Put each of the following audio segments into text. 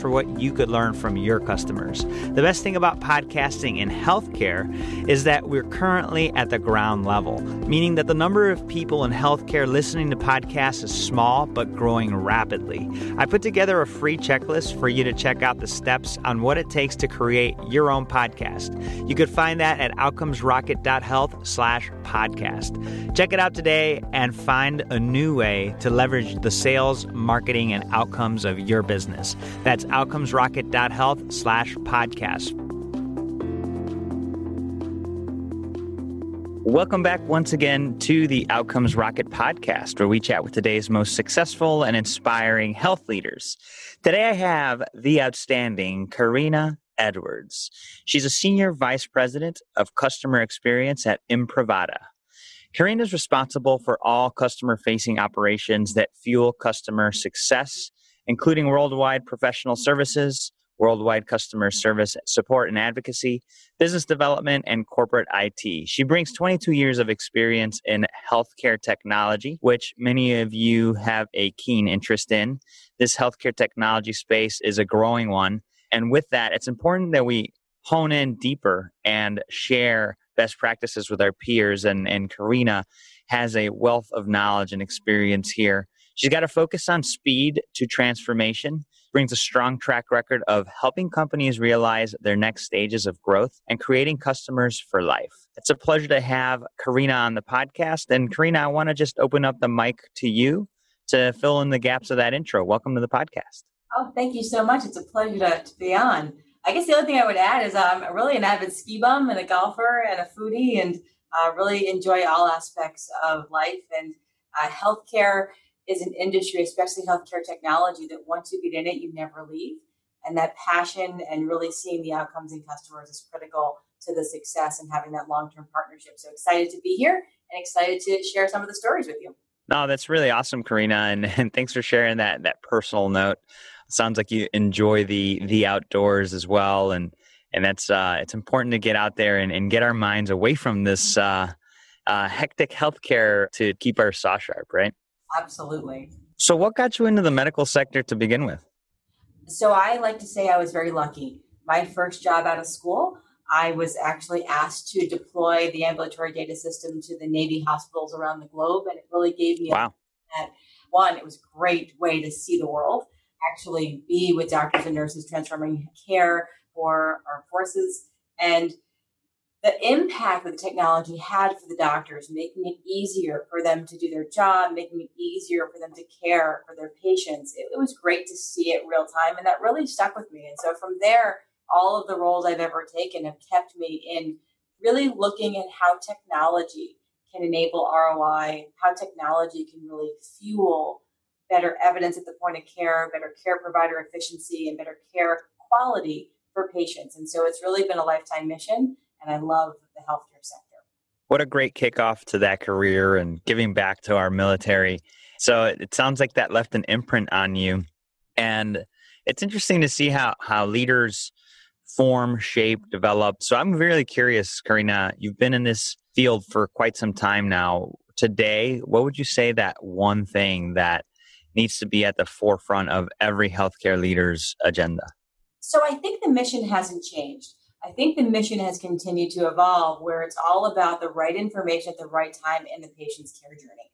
for what you could learn from your customers. The best thing about podcasting in healthcare is that we're currently at the ground level, meaning that the number of people in healthcare listening to podcasts is small but growing rapidly. I put together a free checklist for you to check out the steps on what it takes to create your own podcast. You could find that at outcomesrocket.health slash podcast. Check it out today and find a new way to leverage the sales, marketing, and outcomes of your business. That's outcomesrocket.health slash podcast. Welcome back once again to the Outcomes Rocket podcast, where we chat with today's most successful and inspiring health leaders. Today I have the outstanding Karina Edwards. She's a senior vice president of customer experience at Imprivata. Karina is responsible for all customer facing operations that fuel customer success, including worldwide professional services, worldwide customer service support and advocacy, business development, and corporate IT. She brings 22 years of experience in healthcare technology, which many of you have a keen interest in. This healthcare technology space is a growing one. And with that, it's important that we hone in deeper and share best practices with our peers. And, and Karina has a wealth of knowledge and experience here. She's got a focus on speed to transformation brings a strong track record of helping companies realize their next stages of growth and creating customers for life. It's a pleasure to have Karina on the podcast. And Karina, I want to just open up the mic to you to fill in the gaps of that intro. Welcome to the podcast. Oh, thank you so much. It's a pleasure to, to be on. I guess the other thing I would add is I'm really an avid ski bum and a golfer and a foodie and uh, really enjoy all aspects of life and uh, healthcare is an industry, especially healthcare technology, that once you get in it, you never leave. And that passion and really seeing the outcomes in customers is critical to the success and having that long term partnership. So excited to be here and excited to share some of the stories with you. No, that's really awesome, Karina, and, and thanks for sharing that that personal note. Sounds like you enjoy the the outdoors as well, and and that's uh, it's important to get out there and, and get our minds away from this uh, uh, hectic healthcare to keep our saw sharp, right? Absolutely. So, what got you into the medical sector to begin with? So, I like to say I was very lucky. My first job out of school, I was actually asked to deploy the ambulatory data system to the Navy hospitals around the globe, and it really gave me wow. that one. It was a great way to see the world, actually be with doctors and nurses transforming care for our forces, and the impact that the technology had for the doctors, making it easier for them to do their job, making it easier for them to care for their patients. It, it, was great to see it real time, and that really stuck with me. And so from there, all of the roles I've ever taken have kept me in really looking at how technology can enable ROI, how technology can really fuel better evidence at the point of care, better care provider efficiency, and better care quality for patients. And so it's really been a lifetime mission and I love the healthcare sector. What a great kickoff to that career and giving back to our military. So it sounds like that left an imprint on you. And it's interesting to see how, how leaders form, shape, develop. So I'm really curious, Karina, you've been in this field for quite some time now. Today, what would you say that one thing that needs to be at the forefront of every healthcare leader's agenda? So I think the mission hasn't changed. I think the mission has continued to evolve where it's all about the right information at the right time in the patient's care journey.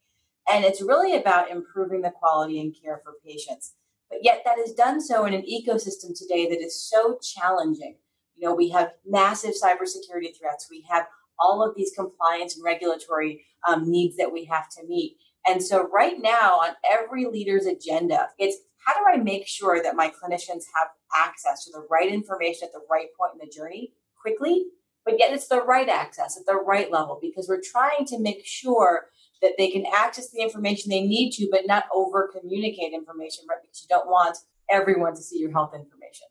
And it's really about improving the quality and care for patients. But yet, that is done so in an ecosystem today that is so challenging. You know, we have massive cybersecurity threats, we have all of these compliance and regulatory um, needs that we have to meet. And so, right now, on every leader's agenda, it's how do I make sure that my clinicians have access to the right information at the right point in the journey quickly, but yet it's the right access at the right level because we're trying to make sure that they can access the information they need to, but not over communicate information, right? Because you don't want everyone to see your health information.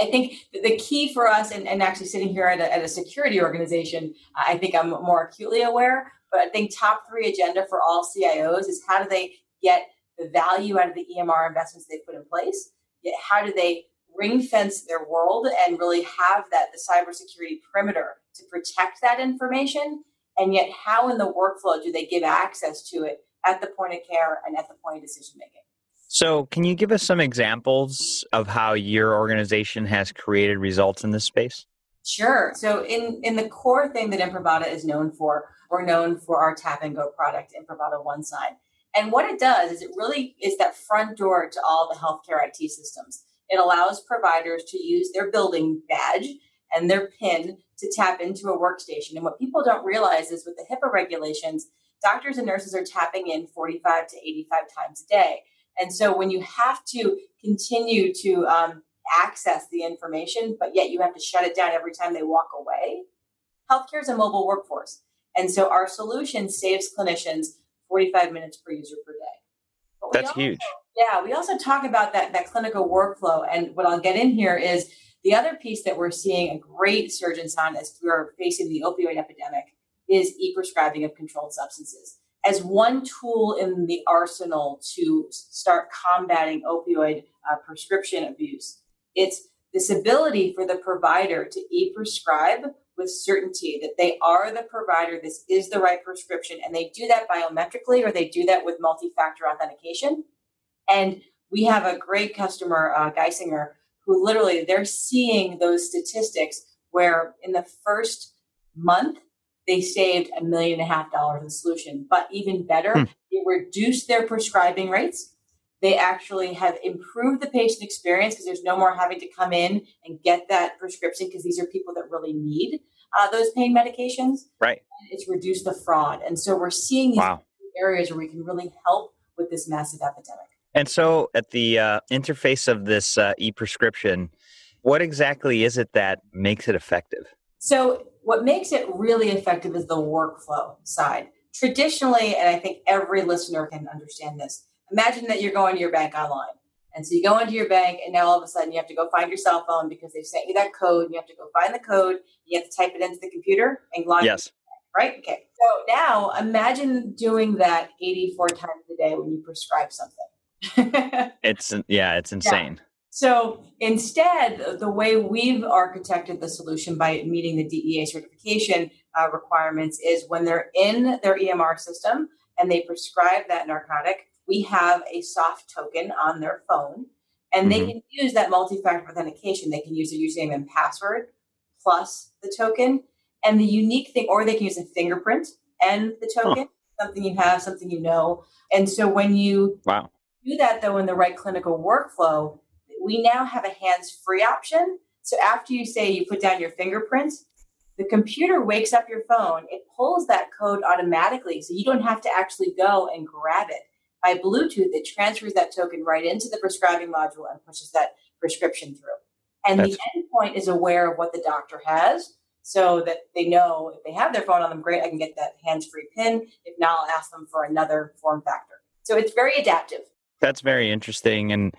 I think the key for us, and, and actually sitting here at a, at a security organization, I think I'm more acutely aware, but I think top three agenda for all CIOs is how do they get the value out of the EMR investments they put in place? Yet how do they ring fence their world and really have that the cybersecurity perimeter to protect that information? And yet, how in the workflow do they give access to it at the point of care and at the point of decision making? So, can you give us some examples of how your organization has created results in this space? Sure. So, in, in the core thing that Imprivata is known for, we're known for our tap and go product, Imprivata One Sign. And what it does is it really is that front door to all the healthcare IT systems. It allows providers to use their building badge and their PIN to tap into a workstation. And what people don't realize is with the HIPAA regulations, doctors and nurses are tapping in 45 to 85 times a day. And so when you have to continue to um, access the information, but yet you have to shut it down every time they walk away, healthcare is a mobile workforce. And so our solution saves clinicians 45 minutes per user per day. That's also, huge. Yeah, we also talk about that, that clinical workflow. And what I'll get in here is the other piece that we're seeing a great surgence on as we're facing the opioid epidemic is e-prescribing of controlled substances as one tool in the arsenal to start combating opioid uh, prescription abuse. It's this ability for the provider to e-prescribe with certainty that they are the provider, this is the right prescription, and they do that biometrically or they do that with multi-factor authentication. And we have a great customer, uh, Geisinger, who literally they're seeing those statistics where in the first month they saved a million and a half dollars in solution. But even better, hmm. they reduced their prescribing rates. They actually have improved the patient experience because there's no more having to come in and get that prescription because these are people that really need uh, those pain medications. Right. And it's reduced the fraud. And so we're seeing these wow. areas where we can really help with this massive epidemic. And so, at the uh, interface of this uh, e prescription, what exactly is it that makes it effective? So, what makes it really effective is the workflow side. Traditionally, and I think every listener can understand this, imagine that you're going to your bank online. And so you go into your bank, and now all of a sudden you have to go find your cell phone because they've sent you that code. And you have to go find the code. You have to type it into the computer and log yes. in. Right? Okay. So now imagine doing that 84 times a day when you prescribe something. it's yeah, it's insane. Yeah. So instead, the way we've architected the solution by meeting the DEA certification uh, requirements is when they're in their EMR system and they prescribe that narcotic, we have a soft token on their phone and mm-hmm. they can use that multi-factor authentication. They can use their username and password plus the token. And the unique thing, or they can use a fingerprint and the token, huh. something you have, something you know. And so when you wow do that though in the right clinical workflow, we now have a hands-free option. So after you say you put down your fingerprint, the computer wakes up your phone, it pulls that code automatically. So you don't have to actually go and grab it. By Bluetooth, it transfers that token right into the prescribing module and pushes that prescription through. And That's... the endpoint is aware of what the doctor has so that they know if they have their phone on them, great, I can get that hands free pin. If not, I'll ask them for another form factor. So it's very adaptive. That's very interesting, and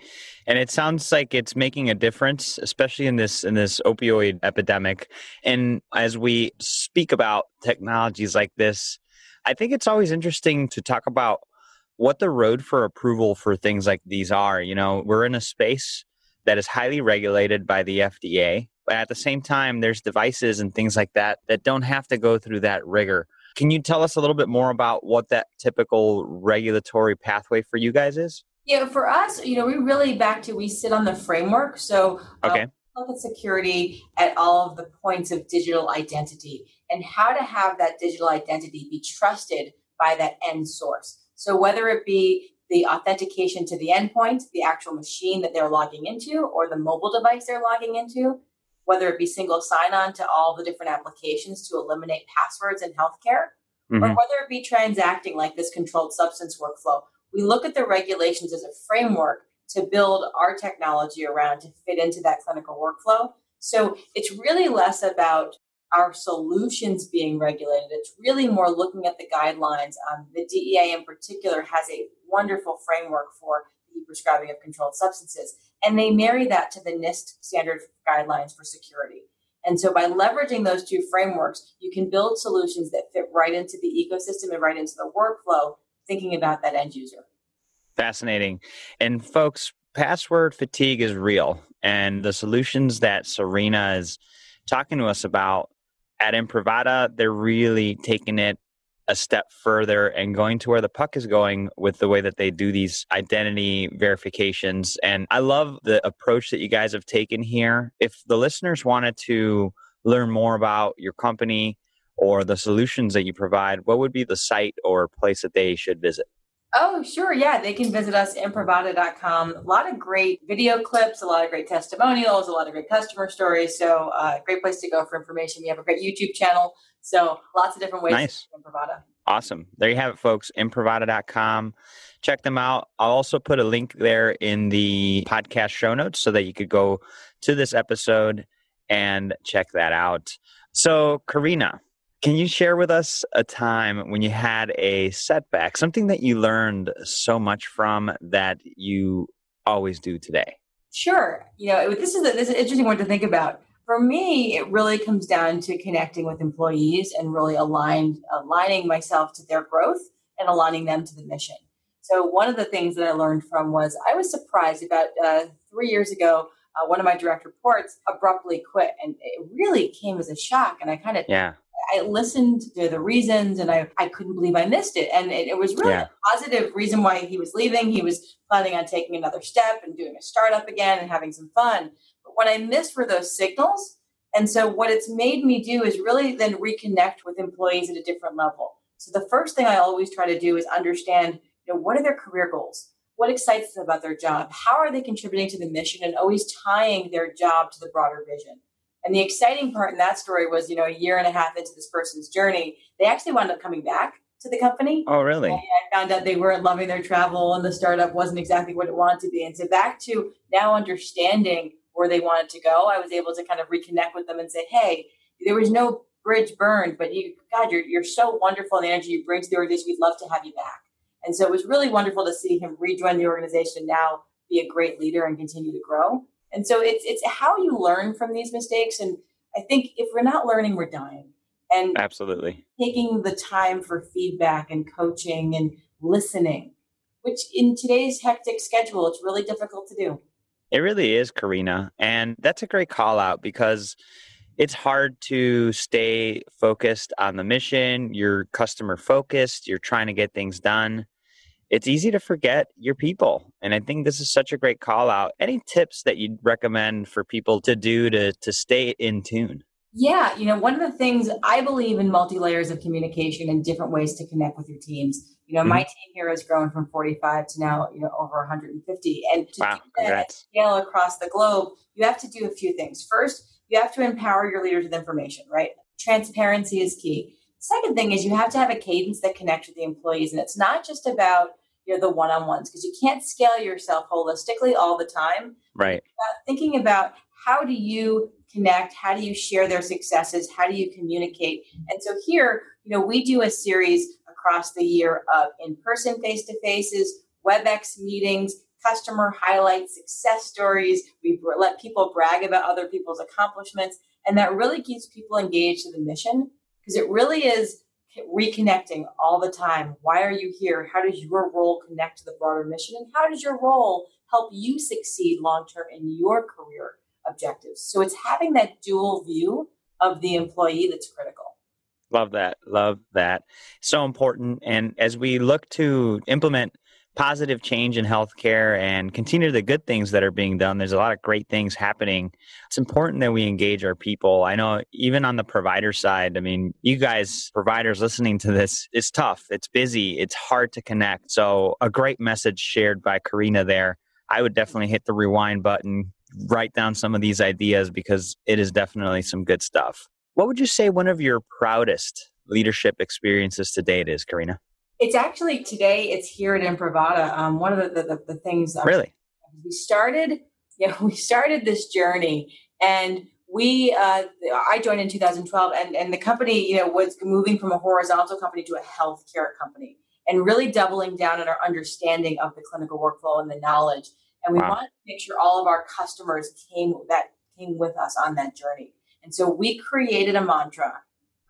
and it sounds like it's making a difference, especially in this in this opioid epidemic. And as we speak about technologies like this, I think it's always interesting to talk about what the road for approval for things like these are. You know, we're in a space that is highly regulated by the FDA, but at the same time, there's devices and things like that that don't have to go through that rigor. Can you tell us a little bit more about what that typical regulatory pathway for you guys is? Yeah, for us, you know, we really back to we sit on the framework. So uh, okay. look at security at all of the points of digital identity and how to have that digital identity be trusted by that end source. So whether it be the authentication to the endpoint, the actual machine that they're logging into, or the mobile device they're logging into, whether it be single sign-on to all the different applications to eliminate passwords in healthcare, mm-hmm. or whether it be transacting like this controlled substance workflow we look at the regulations as a framework to build our technology around to fit into that clinical workflow. So it's really less about our solutions being regulated. It's really more looking at the guidelines. Um, the DEA in particular has a wonderful framework for the prescribing of controlled substances, and they marry that to the NIST standard guidelines for security. And so by leveraging those two frameworks, you can build solutions that fit right into the ecosystem and right into the workflow, thinking about that end user. Fascinating. And folks, password fatigue is real. And the solutions that Serena is talking to us about at Imprivata, they're really taking it a step further and going to where the puck is going with the way that they do these identity verifications. And I love the approach that you guys have taken here. If the listeners wanted to learn more about your company or the solutions that you provide, what would be the site or place that they should visit? Oh, sure. Yeah. They can visit us imprivata.com. A lot of great video clips, a lot of great testimonials, a lot of great customer stories. So, uh, great place to go for information. We have a great YouTube channel. So, lots of different ways nice. to Imprivata. Awesome. There you have it, folks. Imprivata.com. Check them out. I'll also put a link there in the podcast show notes so that you could go to this episode and check that out. So, Karina, can you share with us a time when you had a setback, something that you learned so much from that you always do today? Sure. You know, this is a, this is an interesting one to think about. For me, it really comes down to connecting with employees and really aligned, aligning myself to their growth and aligning them to the mission. So one of the things that I learned from was I was surprised about uh, three years ago. Uh, one of my direct reports abruptly quit, and it really came as a shock. And I kind of yeah I listened to the reasons and I, I couldn't believe I missed it. And it, it was really yeah. a positive reason why he was leaving. He was planning on taking another step and doing a startup again and having some fun. But what I missed were those signals. And so what it's made me do is really then reconnect with employees at a different level. So the first thing I always try to do is understand, you know, what are their career goals? What excites them about their job? How are they contributing to the mission and always tying their job to the broader vision? And the exciting part in that story was, you know, a year and a half into this person's journey, they actually wound up coming back to the company. Oh, really? And I found out they weren't loving their travel and the startup wasn't exactly what it wanted to be. And so back to now understanding where they wanted to go, I was able to kind of reconnect with them and say, hey, there was no bridge burned, but you, God, you're, you're so wonderful in the energy you bring to the organization. We'd love to have you back. And so it was really wonderful to see him rejoin the organization and now be a great leader and continue to grow. And so it's it's how you learn from these mistakes. And I think if we're not learning, we're dying. And absolutely taking the time for feedback and coaching and listening, which in today's hectic schedule, it's really difficult to do. It really is, Karina. And that's a great call out because it's hard to stay focused on the mission. You're customer focused, you're trying to get things done it's easy to forget your people. And I think this is such a great call out. Any tips that you'd recommend for people to do to, to stay in tune? Yeah, you know, one of the things I believe in multi layers of communication and different ways to connect with your teams. You know, mm-hmm. my team here has grown from 45 to now, you know, over 150. And to wow, do that scale across the globe, you have to do a few things. First, you have to empower your leaders with information, right? Transparency is key. Second thing is you have to have a cadence that connects with the employees. And it's not just about you know the one-on-ones because you can't scale yourself holistically all the time. Right. Uh, thinking about how do you connect how do you share their successes how do you communicate? And so here you know we do a series across the year of in-person face-to-faces webex meetings customer highlights success stories. We let people brag about other people's accomplishments and that really keeps people engaged in the mission because it really is reconnecting all the time. Why are you here? How does your role connect to the broader mission? And how does your role help you succeed long term in your career objectives? So it's having that dual view of the employee that's critical. Love that. Love that. So important. And as we look to implement positive change in healthcare and continue the good things that are being done. There's a lot of great things happening. It's important that we engage our people. I know even on the provider side, I mean, you guys, providers listening to this, it's tough. It's busy. It's hard to connect. So a great message shared by Karina there. I would definitely hit the rewind button, write down some of these ideas because it is definitely some good stuff. What would you say one of your proudest leadership experiences to date is, Karina? It's actually today. It's here at Imprivata. Um, one of the, the, the things. Really. We started, you know, we started this journey and we uh, I joined in 2012 and, and the company, you know, was moving from a horizontal company to a healthcare company and really doubling down on our understanding of the clinical workflow and the knowledge. And we wow. wanted to make sure all of our customers came that came with us on that journey. And so we created a mantra,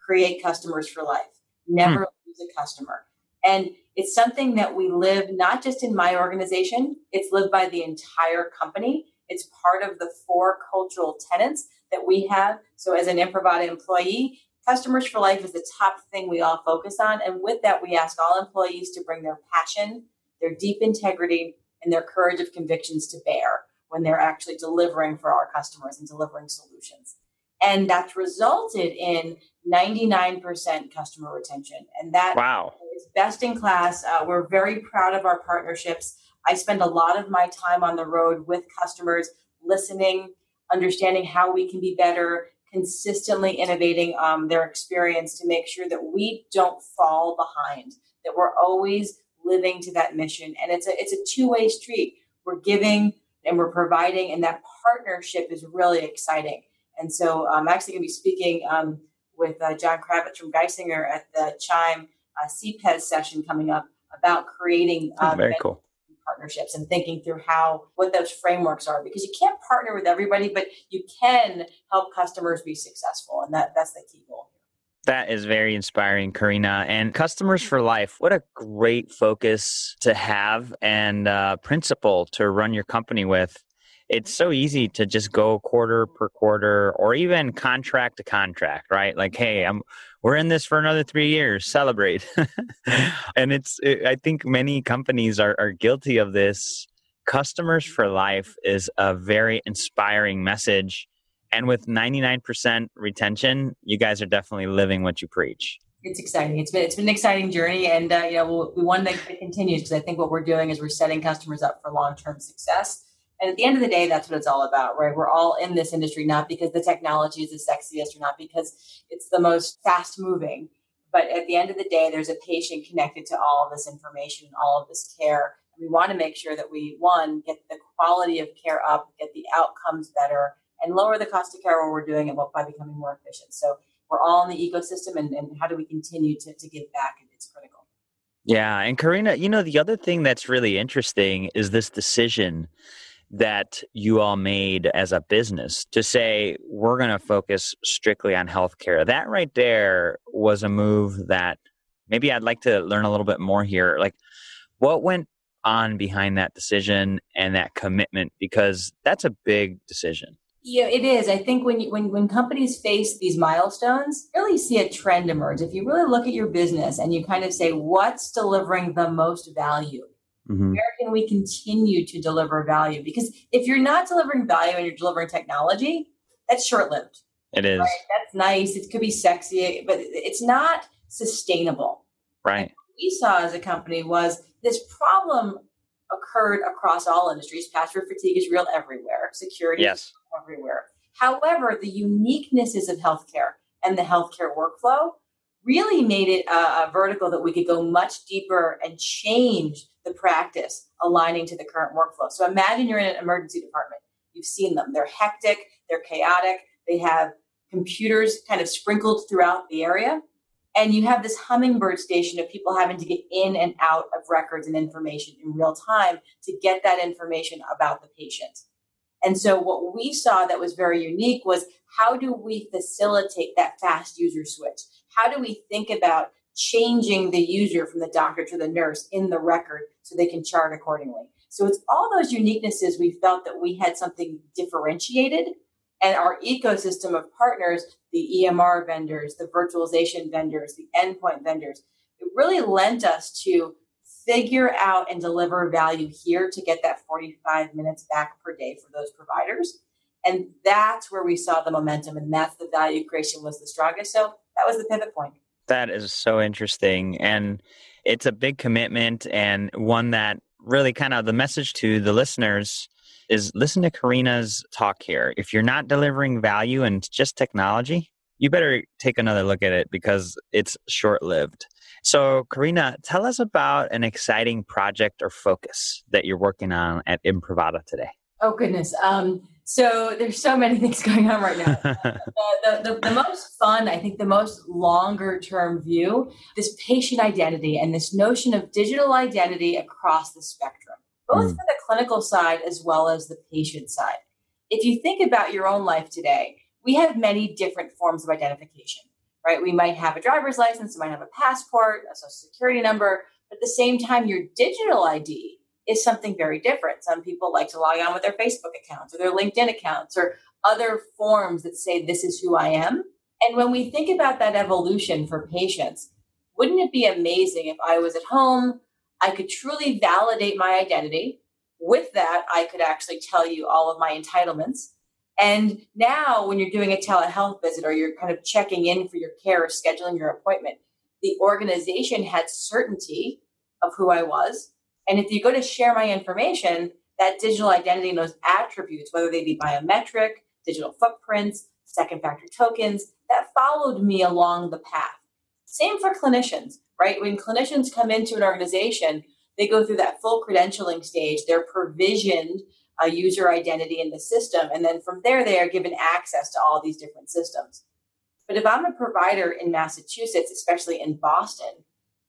create customers for life, never hmm. lose a customer. And it's something that we live not just in my organization, it's lived by the entire company. It's part of the four cultural tenets that we have. So as an Imprivata employee, customers for life is the top thing we all focus on. And with that, we ask all employees to bring their passion, their deep integrity, and their courage of convictions to bear when they're actually delivering for our customers and delivering solutions. And that's resulted in 99% customer retention. And that wow. Is best in class. Uh, we're very proud of our partnerships. I spend a lot of my time on the road with customers, listening, understanding how we can be better, consistently innovating um, their experience to make sure that we don't fall behind, that we're always living to that mission. And it's a it's a two way street. We're giving and we're providing, and that partnership is really exciting. And so I'm actually going to be speaking um, with uh, John Kravitz from Geisinger at the Chime uh, CPES session coming up about creating uh, oh, very cool partnerships and thinking through how what those frameworks are because you can't partner with everybody but you can help customers be successful and that that's the key goal that is very inspiring, Karina. And customers for life, what a great focus to have and uh, principle to run your company with. It's so easy to just go quarter per quarter or even contract to contract, right? Like, hey, I'm we're in this for another three years, celebrate. and it's it, I think many companies are, are guilty of this. Customers for life is a very inspiring message and with 99% retention, you guys are definitely living what you preach. It's exciting. It's been it's been an exciting journey, and uh, you know we'll, we want to continue because I think what we're doing is we're setting customers up for long term success. And at the end of the day, that's what it's all about, right? We're all in this industry not because the technology is the sexiest or not because it's the most fast moving, but at the end of the day, there's a patient connected to all of this information, and all of this care. And we want to make sure that we one get the quality of care up, get the outcomes better, and lower the cost of care while we're doing it by becoming more efficient. So we're all in the ecosystem and, and how do we continue to, to give back? It's critical. Yeah. And Karina, you know, the other thing that's really interesting is this decision that you all made as a business to say we're going to focus strictly on healthcare. That right there was a move that maybe I'd like to learn a little bit more here. Like, what went on behind that decision and that commitment? Because that's a big decision. Yeah, it is. I think when you, when when companies face these milestones, really see a trend emerge. If you really look at your business and you kind of say, what's delivering the most value? Mm-hmm. Where can we continue to deliver value? Because if you're not delivering value and you're delivering technology, that's short lived. It is. Right? That's nice. It could be sexy, but it's not sustainable. Right. What we saw as a company was this problem occurred across all industries. Password fatigue is real everywhere. Security yes. everywhere. However, the uniquenesses of healthcare and the healthcare workflow really made it a, a, vertical that we could go much deeper and change the practice aligning to the current workflow. So imagine you're in an emergency department. You've seen them. They're hectic, they're chaotic, they have computers kind of sprinkled throughout the area and you have this hummingbird station of people having to get in and out of records and information in real time to get that information about the patient. And so what we saw that was very unique was how do we facilitate that fast user switch? How do we think about changing the user from the doctor to the nurse in the record so they can chart accordingly? So it's all those uniquenesses we felt that we had something differentiated and our ecosystem of partners, the EMR vendors, the virtualization vendors, the endpoint vendors, it really lent us to figure out and deliver value here to get that 45 minutes back per day for those providers. And that's where we saw the momentum and that's the value creation was the strongest. So that was the pivot point. That is so interesting. And it's a big commitment and one that really kind of the message to the listeners is listen to Karina's talk here. If you're not delivering value and just technology, you better take another look at it because it's short lived. So, Karina, tell us about an exciting project or focus that you're working on at Imprivata today. Oh, goodness. Um, so, there's so many things going on right now. the, the, the, the, most fun, I think, the most longer term view, this patient identity and this notion of digital identity across the spectrum, both mm. for the clinical side as well as the patient side. If you think about your own life today, we have many different forms of identification right? We might have a driver's license, we might have a passport, a social security number, but at the same time, your digital ID is something very different. Some people like to log on with their Facebook accounts or their LinkedIn accounts or other forms that say, this is who I am. And when we think about that evolution for patients, wouldn't it be amazing if I was at home, I could truly validate my identity? With that, I could actually tell you all of my entitlements and now, when you're doing a telehealth visit or you're kind of checking in for your care or scheduling your appointment, the organization had certainty of who I was. And if you go to share my information, that digital identity and those attributes, whether they be biometric, digital footprints, second factor tokens, that followed me along the path. Same for clinicians, right? When clinicians come into an organization, they go through that full credentialing stage. They're provisioned a user identity in the system. And then from there, they are given access to all these different systems. But if I'm a provider in Massachusetts, especially in Boston,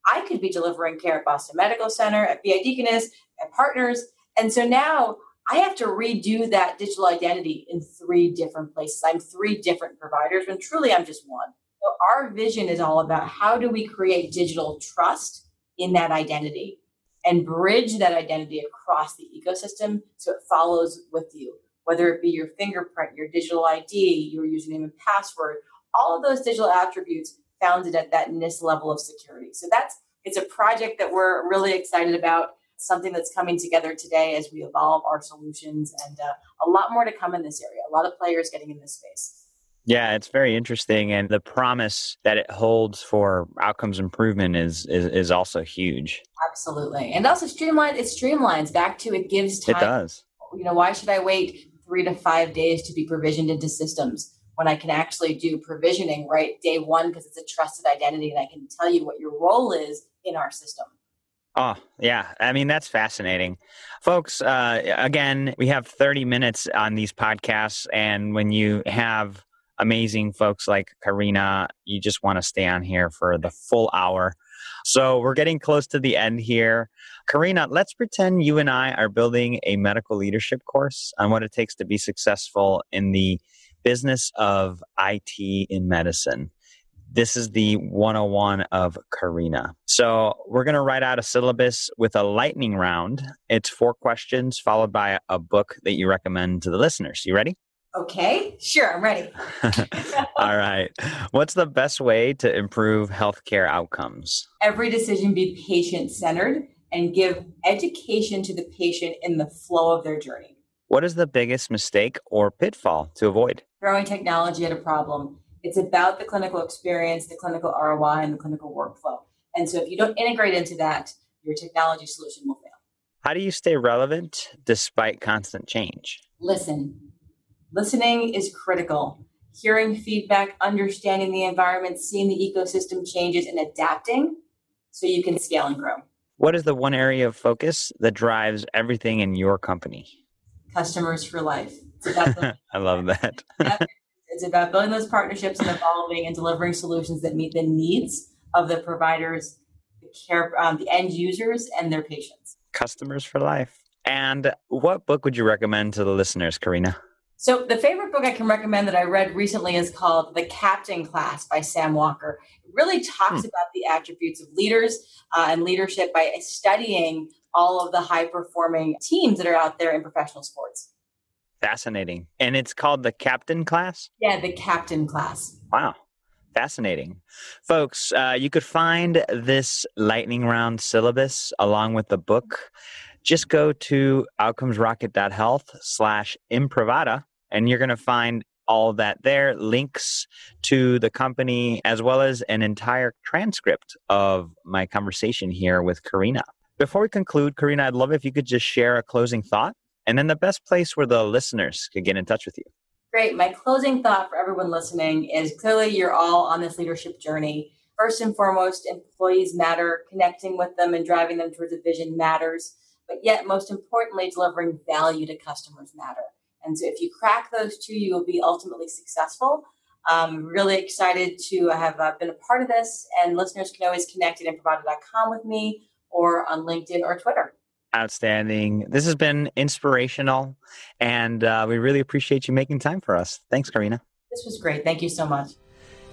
I could be delivering care at Boston Medical Center, at BI Deaconess, at Partners. And so now I have to redo that digital identity in three different places. I'm three different providers when truly I'm just one. So our vision is all about how do we create digital trust in that identity and bridge that identity across the ecosystem so it follows with you, whether it be your fingerprint, your digital ID, your username and password, all of those digital attributes founded at that NIST level of security. So that's it's a project that we're really excited about, something that's coming together today as we evolve our solutions, and uh, a lot more to come in this area. A lot of players getting in this space. Yeah, it's very interesting, and the promise that it holds for outcomes improvement is is, is also huge. Absolutely, and also streamline. It streamlines back to it gives time. It does. You know, why should I wait three to five days to be provisioned into systems when I can actually do provisioning right day one because it's a trusted identity and I can tell you what your role is in our system. Oh, yeah. I mean, that's fascinating. Folks, uh, again, we have 30 minutes on these podcasts. And when you have amazing folks like Karina. You just want to stay on here for the full hour. So we're getting close to the end here. Karina, let's pretend you and I are building a medical leadership course on what it takes to be successful in the business of IT in medicine. This is the 101 of Karina. So we're going to write out a syllabus with a lightning round. It's four questions followed by a book that you recommend to the listeners. You ready? Okay, sure, I'm ready. All right. What's the best way to improve healthcare outcomes? Every decision be patient centered and give education to the patient in the flow of their journey. What is the biggest mistake or pitfall to avoid? Throwing technology at a problem. It's about the clinical experience, the clinical ROI, and the clinical workflow. And so if you don't integrate into that, your technology solution will fail. How do you stay relevant despite constant change? Listen, Listening is critical. Hearing feedback, understanding the environment, seeing the ecosystem changes, and adapting so you can scale and grow. What is the one area of focus that drives everything in your company? Customers for life. I love that. it's about building those partnerships and evolving and delivering solutions that meet the needs of the providers, the care, um, the end users, and their patients. Customers for life. And what book would you recommend to the listeners, Karina? So, the favorite book I can recommend that I read recently is called The Captain Class by Sam Walker. It really talks hmm. about the attributes of leaders uh, and leadership by studying all of the high performing teams that are out there in professional sports. Fascinating. And it's called The Captain Class? Yeah, The Captain Class. Wow. Fascinating. Folks, uh, you could find this lightning round syllabus along with the book just go to outcomesrocket.health slash imprivata and you're going to find all that there, links to the company, as well as an entire transcript of my conversation here with Karina. Before we conclude, Karina, I'd love if you could just share a closing thought and then the best place where the listeners could get in touch with you. Great. My closing thought for everyone listening is clearly you're all on this leadership journey. First and foremost, employees matter. Connecting with them and driving them towards a vision matters. But yet, most importantly, delivering value to customers matter. And so, if you crack those two, you will be ultimately successful. I'm really excited to have uh, been a part of this, and listeners can always connect at imprivata.com with me or on LinkedIn or Twitter. Outstanding. This has been inspirational, and uh, we really appreciate you making time for us. Thanks, Karina. This was great. Thank you so much.